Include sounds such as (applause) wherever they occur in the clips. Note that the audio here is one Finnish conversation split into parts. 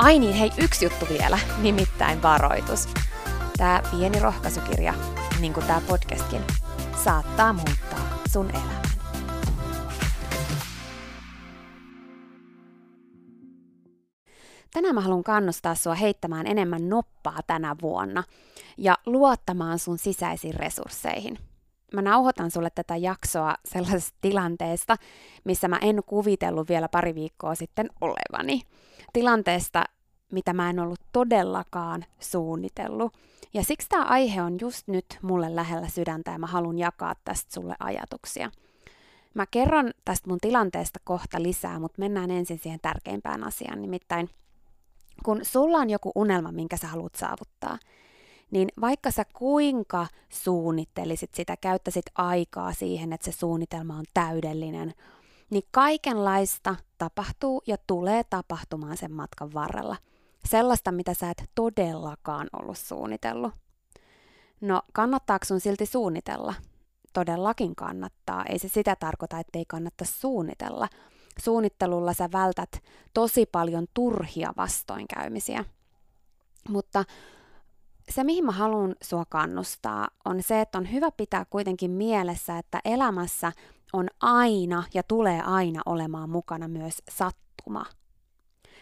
Ai niin, hei, yksi juttu vielä, nimittäin varoitus. Tämä pieni rohkaisukirja, niin kuin tämä podcastkin, saattaa muuttaa sun elämän. Tänään mä haluan kannustaa sua heittämään enemmän noppaa tänä vuonna ja luottamaan sun sisäisiin resursseihin. Mä nauhoitan sulle tätä jaksoa sellaisesta tilanteesta, missä mä en kuvitellut vielä pari viikkoa sitten olevani tilanteesta, mitä mä en ollut todellakaan suunnitellut. Ja siksi tämä aihe on just nyt mulle lähellä sydäntä ja mä haluan jakaa tästä sulle ajatuksia. Mä kerron tästä mun tilanteesta kohta lisää, mutta mennään ensin siihen tärkeimpään asiaan. Nimittäin, kun sulla on joku unelma, minkä sä haluat saavuttaa, niin vaikka sä kuinka suunnittelisit sitä, käyttäisit aikaa siihen, että se suunnitelma on täydellinen, niin kaikenlaista tapahtuu ja tulee tapahtumaan sen matkan varrella. Sellaista, mitä sä et todellakaan ollut suunnitellut. No, kannattaako sun silti suunnitella? Todellakin kannattaa. Ei se sitä tarkoita, että ei kannata suunnitella. Suunnittelulla sä vältät tosi paljon turhia vastoinkäymisiä. Mutta se, mihin mä haluan sua kannustaa, on se, että on hyvä pitää kuitenkin mielessä, että elämässä on aina ja tulee aina olemaan mukana myös sattuma.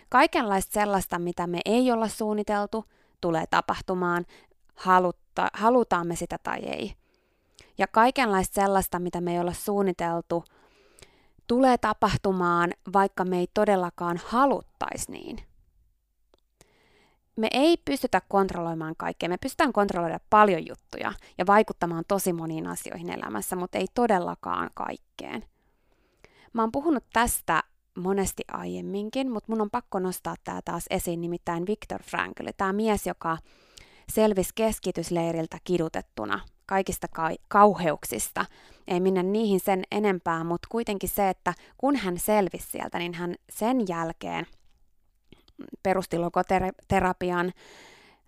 Kaikenlaista sellaista, mitä me ei olla suunniteltu, tulee tapahtumaan, halutta, halutaan me sitä tai ei. Ja kaikenlaista sellaista, mitä me ei olla suunniteltu, tulee tapahtumaan, vaikka me ei todellakaan haluttaisi niin me ei pystytä kontrolloimaan kaikkea. Me pystytään kontrolloida paljon juttuja ja vaikuttamaan tosi moniin asioihin elämässä, mutta ei todellakaan kaikkeen. Mä oon puhunut tästä monesti aiemminkin, mutta mun on pakko nostaa tämä taas esiin, nimittäin Viktor Frankl, tämä mies, joka selvisi keskitysleiriltä kidutettuna kaikista ka- kauheuksista. Ei minne niihin sen enempää, mutta kuitenkin se, että kun hän selvisi sieltä, niin hän sen jälkeen – perusti logoterapian,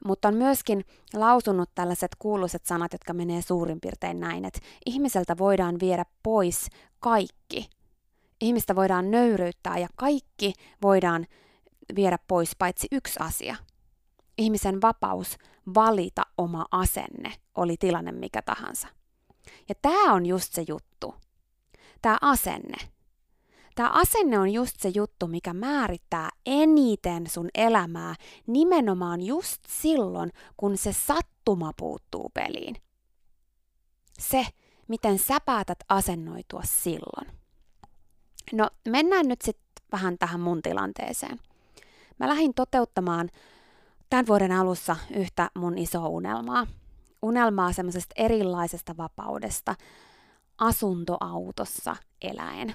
mutta on myöskin lausunut tällaiset kuuluiset sanat, jotka menee suurin piirtein näin, että ihmiseltä voidaan viedä pois kaikki. Ihmistä voidaan nöyryyttää ja kaikki voidaan viedä pois paitsi yksi asia. Ihmisen vapaus valita oma asenne, oli tilanne mikä tahansa. Ja tämä on just se juttu. Tämä asenne. Tämä asenne on just se juttu, mikä määrittää eniten sun elämää nimenomaan just silloin, kun se sattuma puuttuu peliin. Se, miten sä päätät asennoitua silloin. No mennään nyt sitten vähän tähän mun tilanteeseen. Mä lähdin toteuttamaan tämän vuoden alussa yhtä mun isoa unelmaa. Unelmaa semmoisesta erilaisesta vapaudesta asuntoautossa eläen.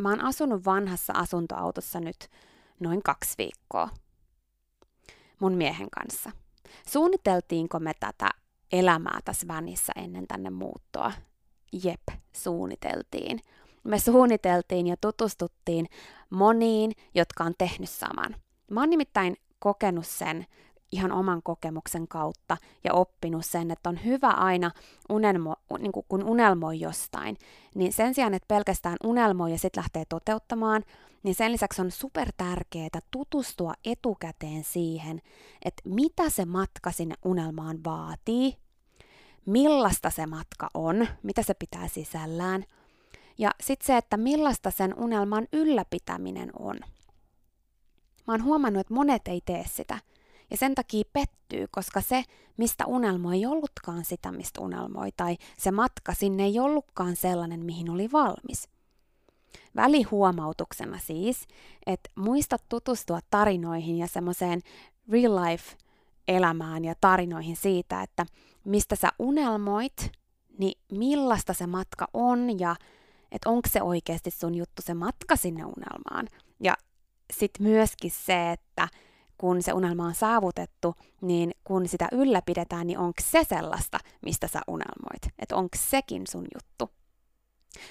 Mä oon asunut vanhassa asuntoautossa nyt noin kaksi viikkoa mun miehen kanssa. Suunniteltiinko me tätä elämää tässä vänissä ennen tänne muuttoa? Jep, suunniteltiin. Me suunniteltiin ja tutustuttiin moniin, jotka on tehnyt saman. Mä oon nimittäin kokenut sen ihan oman kokemuksen kautta ja oppinut sen, että on hyvä aina, unelmo, niin kun unelmoi jostain, niin sen sijaan, että pelkästään unelmoi ja sitten lähtee toteuttamaan, niin sen lisäksi on super tärkeää tutustua etukäteen siihen, että mitä se matka sinne unelmaan vaatii, millaista se matka on, mitä se pitää sisällään, ja sitten se, että millaista sen unelman ylläpitäminen on. Mä oon huomannut, että monet ei tee sitä. Ja sen takia pettyy, koska se, mistä unelmoi, ei ollutkaan sitä, mistä unelmoi, tai se matka sinne ei ollutkaan sellainen, mihin oli valmis. Välihuomautuksena siis, että muista tutustua tarinoihin ja semmoiseen real life elämään ja tarinoihin siitä, että mistä sä unelmoit, niin millaista se matka on ja että onko se oikeasti sun juttu se matka sinne unelmaan. Ja sitten myöskin se, että kun se unelma on saavutettu, niin kun sitä ylläpidetään, niin onko se sellaista, mistä sä unelmoit? Että onko sekin sun juttu?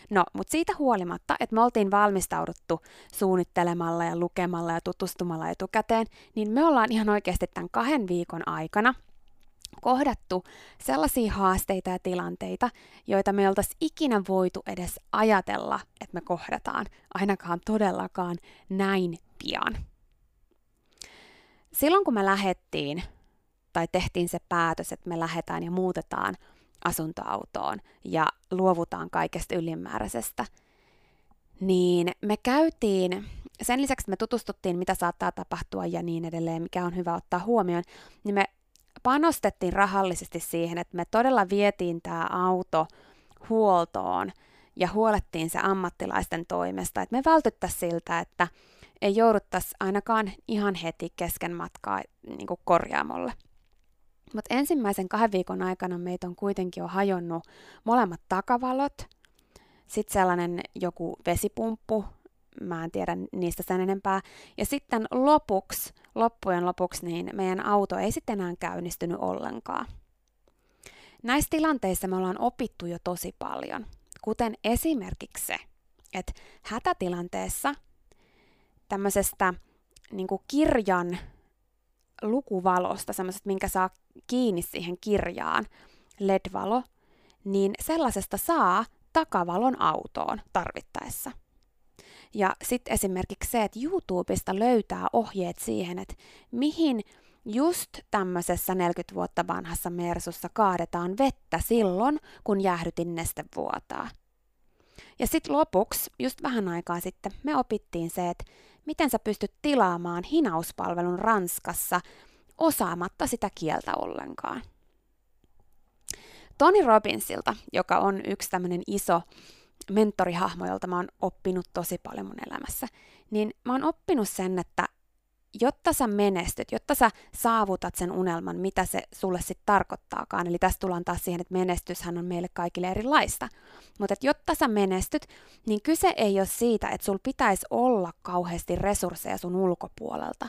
No, mutta siitä huolimatta, että me oltiin valmistauduttu suunnittelemalla ja lukemalla ja tutustumalla etukäteen, niin me ollaan ihan oikeasti tämän kahden viikon aikana kohdattu sellaisia haasteita ja tilanteita, joita me oltaisiin ikinä voitu edes ajatella, että me kohdataan, ainakaan todellakaan näin pian. Silloin kun me lähettiin tai tehtiin se päätös, että me lähdetään ja muutetaan asuntoautoon ja luovutaan kaikesta ylimääräisestä, niin me käytiin, sen lisäksi me tutustuttiin, mitä saattaa tapahtua ja niin edelleen, mikä on hyvä ottaa huomioon, niin me panostettiin rahallisesti siihen, että me todella vietiin tämä auto huoltoon ja huolettiin se ammattilaisten toimesta, että me vältyttäisiin siltä, että ei jouduttaisi ainakaan ihan heti kesken matkaa niin kuin korjaamolle. Mutta ensimmäisen kahden viikon aikana meitä on kuitenkin jo hajonnut molemmat takavalot, sitten sellainen joku vesipumppu, mä en tiedä niistä sen enempää. Ja sitten lopuksi, loppujen lopuksi, niin meidän auto ei sitten enää käynnistynyt ollenkaan. Näissä tilanteissa me ollaan opittu jo tosi paljon, kuten esimerkiksi se, että hätätilanteessa tämmöisestä niin kirjan lukuvalosta, semmoisesta, minkä saa kiinni siihen kirjaan, LED-valo, niin sellaisesta saa takavalon autoon tarvittaessa – ja sitten esimerkiksi se, että YouTubesta löytää ohjeet siihen, että mihin just tämmöisessä 40 vuotta vanhassa Mersussa kaadetaan vettä silloin, kun jäähdytin neste vuotaa. Ja sitten lopuksi, just vähän aikaa sitten, me opittiin se, että miten sä pystyt tilaamaan hinauspalvelun Ranskassa osaamatta sitä kieltä ollenkaan. Tony Robbinsilta, joka on yksi tämmöinen iso mentorihahmo, jolta mä oon oppinut tosi paljon mun elämässä, niin mä oon oppinut sen, että jotta sä menestyt, jotta sä saavutat sen unelman, mitä se sulle sitten tarkoittaakaan, eli tästä tullaan taas siihen, että menestyshän on meille kaikille erilaista, mutta jotta sä menestyt, niin kyse ei ole siitä, että sul pitäisi olla kauheasti resursseja sun ulkopuolelta,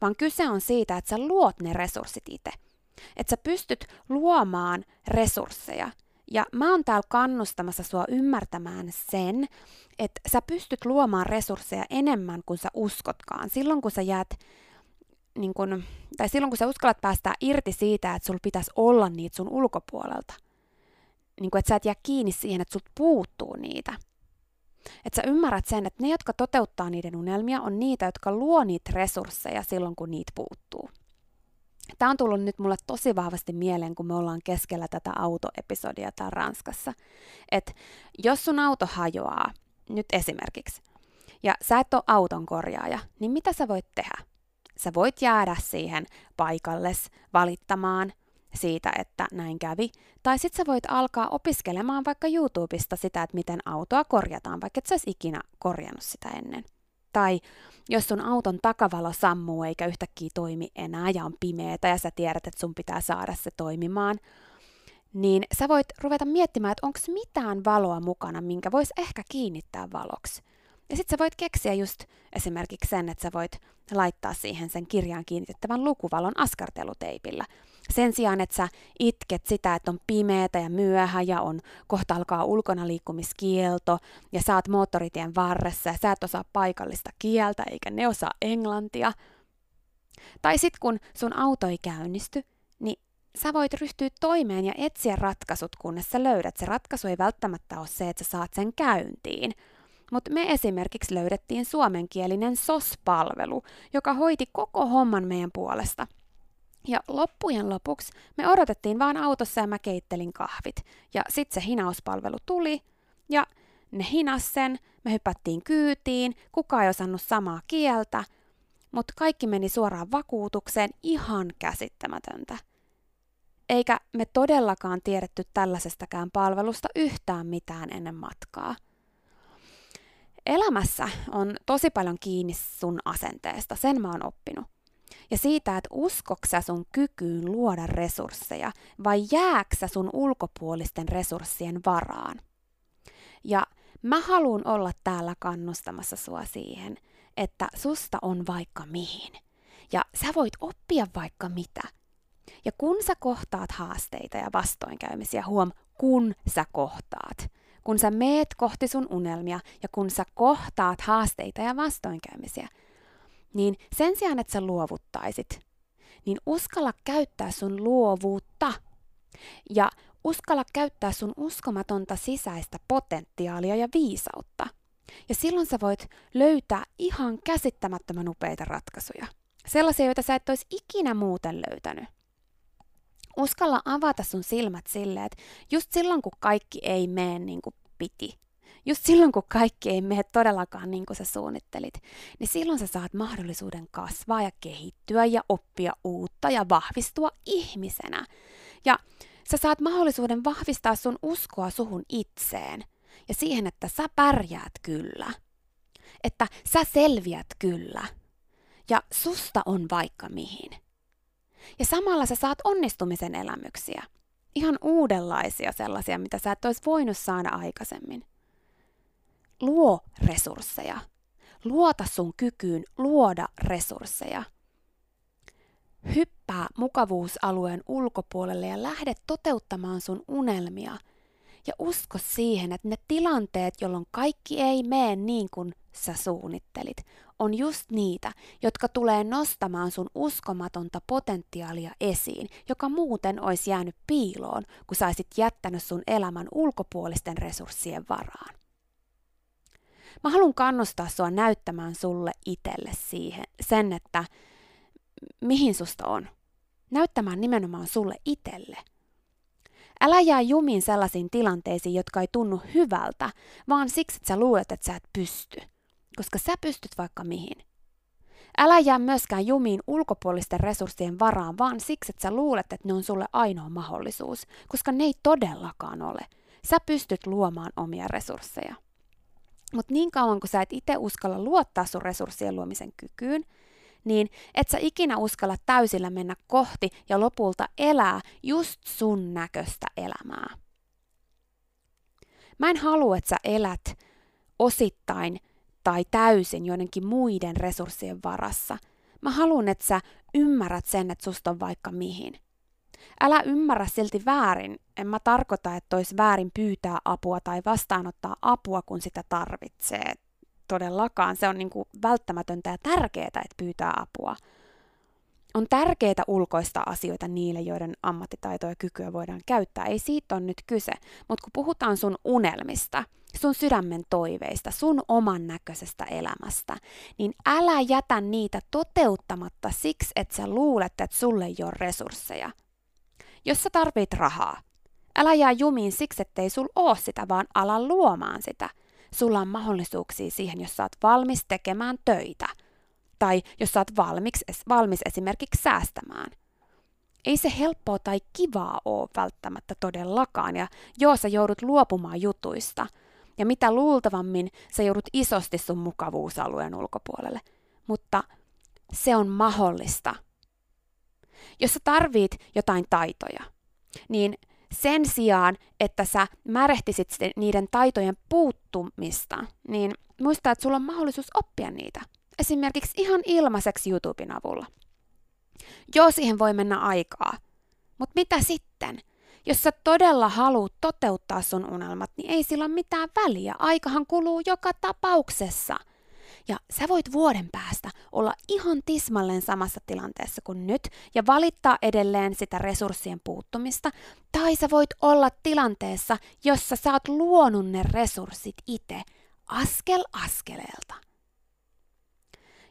vaan kyse on siitä, että sä luot ne resurssit itse. Että sä pystyt luomaan resursseja, ja mä oon täällä kannustamassa sua ymmärtämään sen, että sä pystyt luomaan resursseja enemmän kuin sä uskotkaan. Silloin kun sä jäät, niin kun, tai silloin kun sä uskallat päästää irti siitä, että sulla pitäisi olla niitä sun ulkopuolelta. Niin kun, että sä et jää kiinni siihen, että sulta puuttuu niitä. Että sä ymmärrät sen, että ne, jotka toteuttaa niiden unelmia, on niitä, jotka luo niitä resursseja silloin, kun niitä puuttuu. Tämä on tullut nyt mulle tosi vahvasti mieleen, kun me ollaan keskellä tätä autoepisodia täällä Ranskassa. Että jos sun auto hajoaa, nyt esimerkiksi, ja sä et ole auton korjaaja, niin mitä sä voit tehdä? Sä voit jäädä siihen paikalles valittamaan, siitä, että näin kävi. Tai sit sä voit alkaa opiskelemaan vaikka YouTubesta sitä, että miten autoa korjataan, vaikka et sä ikinä korjannut sitä ennen. Tai jos sun auton takavalo sammuu eikä yhtäkkiä toimi enää ja on pimeätä ja sä tiedät, että sun pitää saada se toimimaan, niin sä voit ruveta miettimään, että onko mitään valoa mukana, minkä vois ehkä kiinnittää valoksi. Ja sitten sä voit keksiä just esimerkiksi sen, että sä voit laittaa siihen sen kirjaan kiinnitettävän lukuvalon askarteluteipillä. Sen sijaan, että sä itket sitä, että on pimeätä ja myöhä ja on kohta alkaa ulkona liikkumiskielto ja oot moottoritien varressa ja sä et osaa paikallista kieltä eikä ne osaa englantia. Tai sitten kun sun auto ei käynnisty, niin sä voit ryhtyä toimeen ja etsiä ratkaisut, kunnes sä löydät. Se ratkaisu ei välttämättä ole se, että sä saat sen käyntiin, mutta me esimerkiksi löydettiin suomenkielinen SOS-palvelu, joka hoiti koko homman meidän puolesta. Ja loppujen lopuksi me odotettiin vaan autossa ja mä keittelin kahvit. Ja sitten se hinauspalvelu tuli ja ne hinas sen, me hypättiin kyytiin, kukaan ei osannut samaa kieltä, mutta kaikki meni suoraan vakuutukseen ihan käsittämätöntä. Eikä me todellakaan tiedetty tällaisestakään palvelusta yhtään mitään ennen matkaa elämässä on tosi paljon kiinni sun asenteesta, sen mä oon oppinut. Ja siitä, että uskoksä sun kykyyn luoda resursseja vai jääksä sun ulkopuolisten resurssien varaan. Ja mä haluan olla täällä kannustamassa sua siihen, että susta on vaikka mihin. Ja sä voit oppia vaikka mitä. Ja kun sä kohtaat haasteita ja vastoinkäymisiä, huom, kun sä kohtaat – kun sä meet kohti sun unelmia ja kun sä kohtaat haasteita ja vastoinkäymisiä, niin sen sijaan, että sä luovuttaisit, niin uskalla käyttää sun luovuutta ja uskalla käyttää sun uskomatonta sisäistä potentiaalia ja viisautta. Ja silloin sä voit löytää ihan käsittämättömän upeita ratkaisuja. Sellaisia, joita sä et olisi ikinä muuten löytänyt. Uskalla avata sun silmät silleen, että just silloin kun kaikki ei mene niin kuin piti, just silloin kun kaikki ei mene todellakaan niin kuin sä suunnittelit, niin silloin sä saat mahdollisuuden kasvaa ja kehittyä ja oppia uutta ja vahvistua ihmisenä. Ja sä saat mahdollisuuden vahvistaa sun uskoa suhun itseen ja siihen, että sä pärjäät kyllä. Että sä selviät kyllä. Ja susta on vaikka mihin. Ja samalla sä saat onnistumisen elämyksiä. Ihan uudenlaisia sellaisia, mitä sä et olisi voinut saada aikaisemmin. Luo resursseja. Luota sun kykyyn luoda resursseja. Hyppää mukavuusalueen ulkopuolelle ja lähde toteuttamaan sun unelmia. Ja usko siihen, että ne tilanteet, jolloin kaikki ei mene niin kuin sä suunnittelit, on just niitä, jotka tulee nostamaan sun uskomatonta potentiaalia esiin, joka muuten olisi jäänyt piiloon, kun saisit jättänyt sun elämän ulkopuolisten resurssien varaan. Mä haluan kannustaa sua näyttämään sulle itselle siihen, sen, että mihin susta on. Näyttämään nimenomaan sulle itselle. Älä jää jumiin sellaisiin tilanteisiin, jotka ei tunnu hyvältä, vaan siksi, että sä luulet, että sä et pysty koska sä pystyt vaikka mihin. Älä jää myöskään jumiin ulkopuolisten resurssien varaan, vaan siksi, että sä luulet, että ne on sulle ainoa mahdollisuus, koska ne ei todellakaan ole. Sä pystyt luomaan omia resursseja. Mutta niin kauan kun sä et itse uskalla luottaa sun resurssien luomisen kykyyn, niin et sä ikinä uskalla täysillä mennä kohti ja lopulta elää just sun näköistä elämää. Mä en halua, että sä elät osittain tai täysin joidenkin muiden resurssien varassa. Mä haluan, että sä ymmärrät sen, että susta on vaikka mihin. Älä ymmärrä silti väärin. En mä tarkoita, että olisi väärin pyytää apua tai vastaanottaa apua, kun sitä tarvitsee. Todellakaan se on niin kuin välttämätöntä ja tärkeää, että pyytää apua. On tärkeää ulkoista asioita niille, joiden ammattitaitoa ja kykyä voidaan käyttää. Ei siitä on nyt kyse, mutta kun puhutaan sun unelmista – sun sydämen toiveista, sun oman näköisestä elämästä, niin älä jätä niitä toteuttamatta siksi, että sä luulet, että sulle ei ole resursseja. Jos sä tarvit rahaa, älä jää jumiin siksi, ettei sul oo sitä, vaan ala luomaan sitä. Sulla on mahdollisuuksia siihen, jos sä oot valmis tekemään töitä. Tai jos sä oot valmis, valmis esimerkiksi säästämään. Ei se helppoa tai kivaa ole välttämättä todellakaan, ja joo, sä joudut luopumaan jutuista. Ja mitä luultavammin sä joudut isosti sun mukavuusalueen ulkopuolelle. Mutta se on mahdollista. Jos sä tarvit jotain taitoja, niin sen sijaan, että sä märehtisit niiden taitojen puuttumista, niin muista, että sulla on mahdollisuus oppia niitä. Esimerkiksi ihan ilmaiseksi YouTuben avulla. Joo, siihen voi mennä aikaa. Mutta mitä sitten? Jos sä todella haluat toteuttaa sun unelmat, niin ei sillä ole mitään väliä. Aikahan kuluu joka tapauksessa – ja sä voit vuoden päästä olla ihan tismalleen samassa tilanteessa kuin nyt ja valittaa edelleen sitä resurssien puuttumista, tai sä voit olla tilanteessa, jossa sä oot luonut ne resurssit itse askel askeleelta.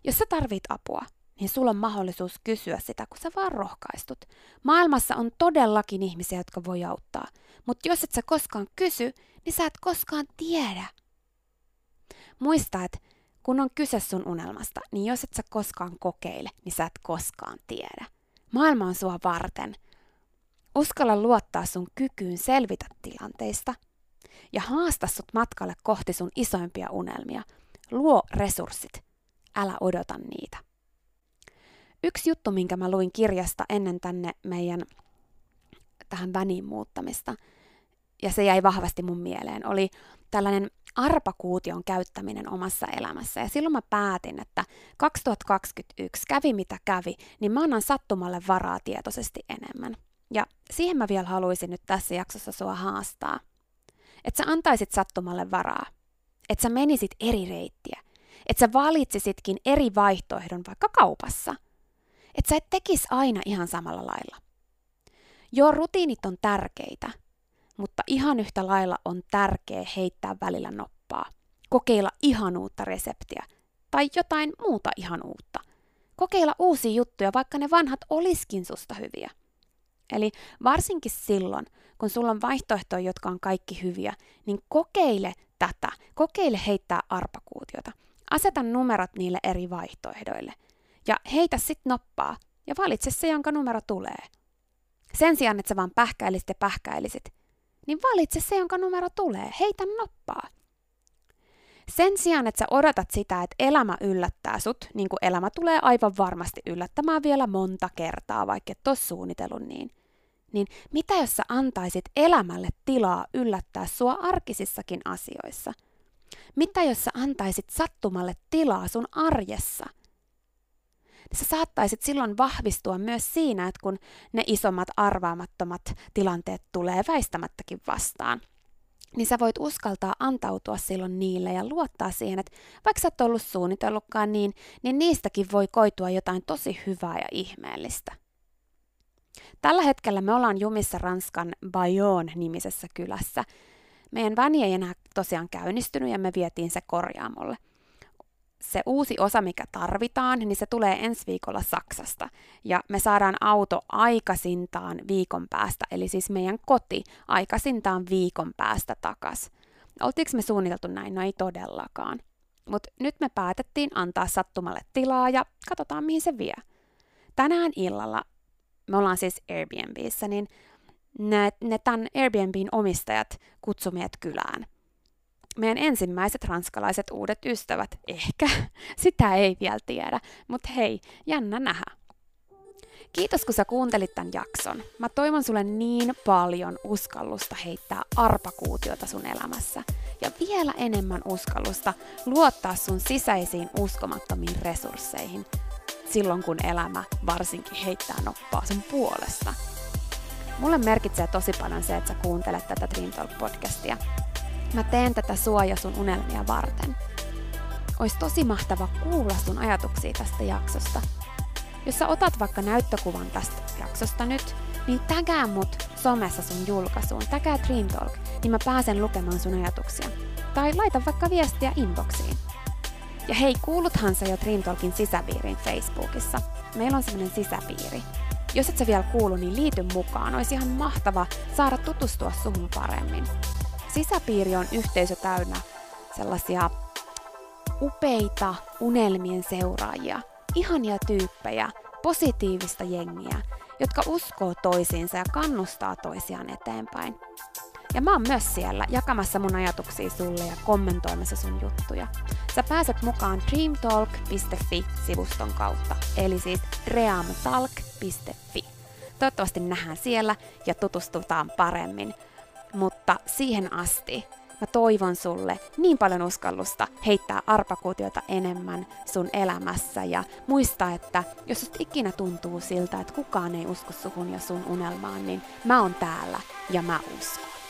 Jos sä tarvit apua, niin sulla on mahdollisuus kysyä sitä, kun sä vaan rohkaistut. Maailmassa on todellakin ihmisiä, jotka voi auttaa, mutta jos et sä koskaan kysy, niin sä et koskaan tiedä. Muista, että kun on kyse sun unelmasta, niin jos et sä koskaan kokeile, niin sä et koskaan tiedä. Maailma on sua varten. Uskalla luottaa sun kykyyn selvitä tilanteista ja haasta sut matkalle kohti sun isoimpia unelmia. Luo resurssit, älä odota niitä. Yksi juttu, minkä mä luin kirjasta ennen tänne meidän tähän väniin muuttamista, ja se jäi vahvasti mun mieleen, oli tällainen arpakuution käyttäminen omassa elämässä. Ja silloin mä päätin, että 2021 kävi mitä kävi, niin mä annan sattumalle varaa tietoisesti enemmän. Ja siihen mä vielä haluaisin nyt tässä jaksossa sua haastaa. Että sä antaisit sattumalle varaa. Että sä menisit eri reittiä. Että sä valitsisitkin eri vaihtoehdon vaikka kaupassa. Että sä et tekis aina ihan samalla lailla. Joo, rutiinit on tärkeitä, mutta ihan yhtä lailla on tärkeä heittää välillä noppaa. Kokeilla ihan uutta reseptiä tai jotain muuta ihan uutta. Kokeilla uusia juttuja, vaikka ne vanhat oliskin susta hyviä. Eli varsinkin silloin, kun sulla on vaihtoehtoja, jotka on kaikki hyviä, niin kokeile tätä. Kokeile heittää arpakuutiota. Aseta numerot niille eri vaihtoehdoille. Ja heitä sit noppaa ja valitse se, jonka numero tulee. Sen sijaan, että sä vaan pähkäilisit ja pähkäilisit, niin valitse se, jonka numero tulee. Heitä noppaa. Sen sijaan, että sä odotat sitä, että elämä yllättää sut, niin kuin elämä tulee aivan varmasti yllättämään vielä monta kertaa, vaikka et ole suunnitellut niin, niin mitä jos sä antaisit elämälle tilaa yllättää sua arkisissakin asioissa? Mitä jos sä antaisit sattumalle tilaa sun arjessa – sä saattaisit silloin vahvistua myös siinä, että kun ne isommat arvaamattomat tilanteet tulee väistämättäkin vastaan, niin sä voit uskaltaa antautua silloin niille ja luottaa siihen, että vaikka sä et ollut suunnitellutkaan niin, niin niistäkin voi koitua jotain tosi hyvää ja ihmeellistä. Tällä hetkellä me ollaan jumissa Ranskan Bayonne-nimisessä kylässä. Meidän väni ei enää tosiaan käynnistynyt ja me vietiin se korjaamolle – se uusi osa, mikä tarvitaan, niin se tulee ensi viikolla Saksasta. Ja me saadaan auto aikaisintaan viikon päästä, eli siis meidän koti aikaisintaan viikon päästä takas. Oltiinko me suunniteltu näin? No ei todellakaan. Mutta nyt me päätettiin antaa sattumalle tilaa ja katsotaan mihin se vie. Tänään illalla, me ollaan siis Airbnbissä, niin ne, ne tämän Airbnbin omistajat kutsumiet kylään – meidän ensimmäiset ranskalaiset uudet ystävät. Ehkä. (laughs) Sitä ei vielä tiedä. Mutta hei, jännä nähdä. Kiitos kun sä kuuntelit tämän jakson. Mä toivon sulle niin paljon uskallusta heittää arpakuutiota sun elämässä. Ja vielä enemmän uskallusta luottaa sun sisäisiin uskomattomiin resursseihin. Silloin kun elämä varsinkin heittää noppaa sun puolesta. Mulle merkitsee tosi paljon se, että sä kuuntelet tätä Dream Talk podcastia Mä teen tätä sua ja sun unelmia varten. Ois tosi mahtava kuulla sun ajatuksia tästä jaksosta. Jos sä otat vaikka näyttökuvan tästä jaksosta nyt, niin tägää mut somessa sun julkaisuun, tägää Dream Talk, niin mä pääsen lukemaan sun ajatuksia. Tai laita vaikka viestiä inboxiin. Ja hei, kuuluthan sä jo Dream Talkin sisäpiiriin Facebookissa. Meillä on semmonen sisäpiiri. Jos et sä vielä kuulu, niin liity mukaan. Olisi ihan mahtava saada tutustua suhun paremmin. Sisäpiiri on yhteisö täynnä sellaisia upeita unelmien seuraajia, ihania tyyppejä, positiivista jengiä, jotka uskoo toisiinsa ja kannustaa toisiaan eteenpäin. Ja mä oon myös siellä jakamassa mun ajatuksia sulle ja kommentoimassa sun juttuja. Sä pääset mukaan dreamtalk.fi-sivuston kautta, eli siis reamtalk.fi. Toivottavasti nähdään siellä ja tutustutaan paremmin. Mutta siihen asti mä toivon sulle niin paljon uskallusta heittää arpakuutiota enemmän sun elämässä ja muista, että jos susta ikinä tuntuu siltä, että kukaan ei usko suhun ja sun unelmaan, niin mä oon täällä ja mä uskon.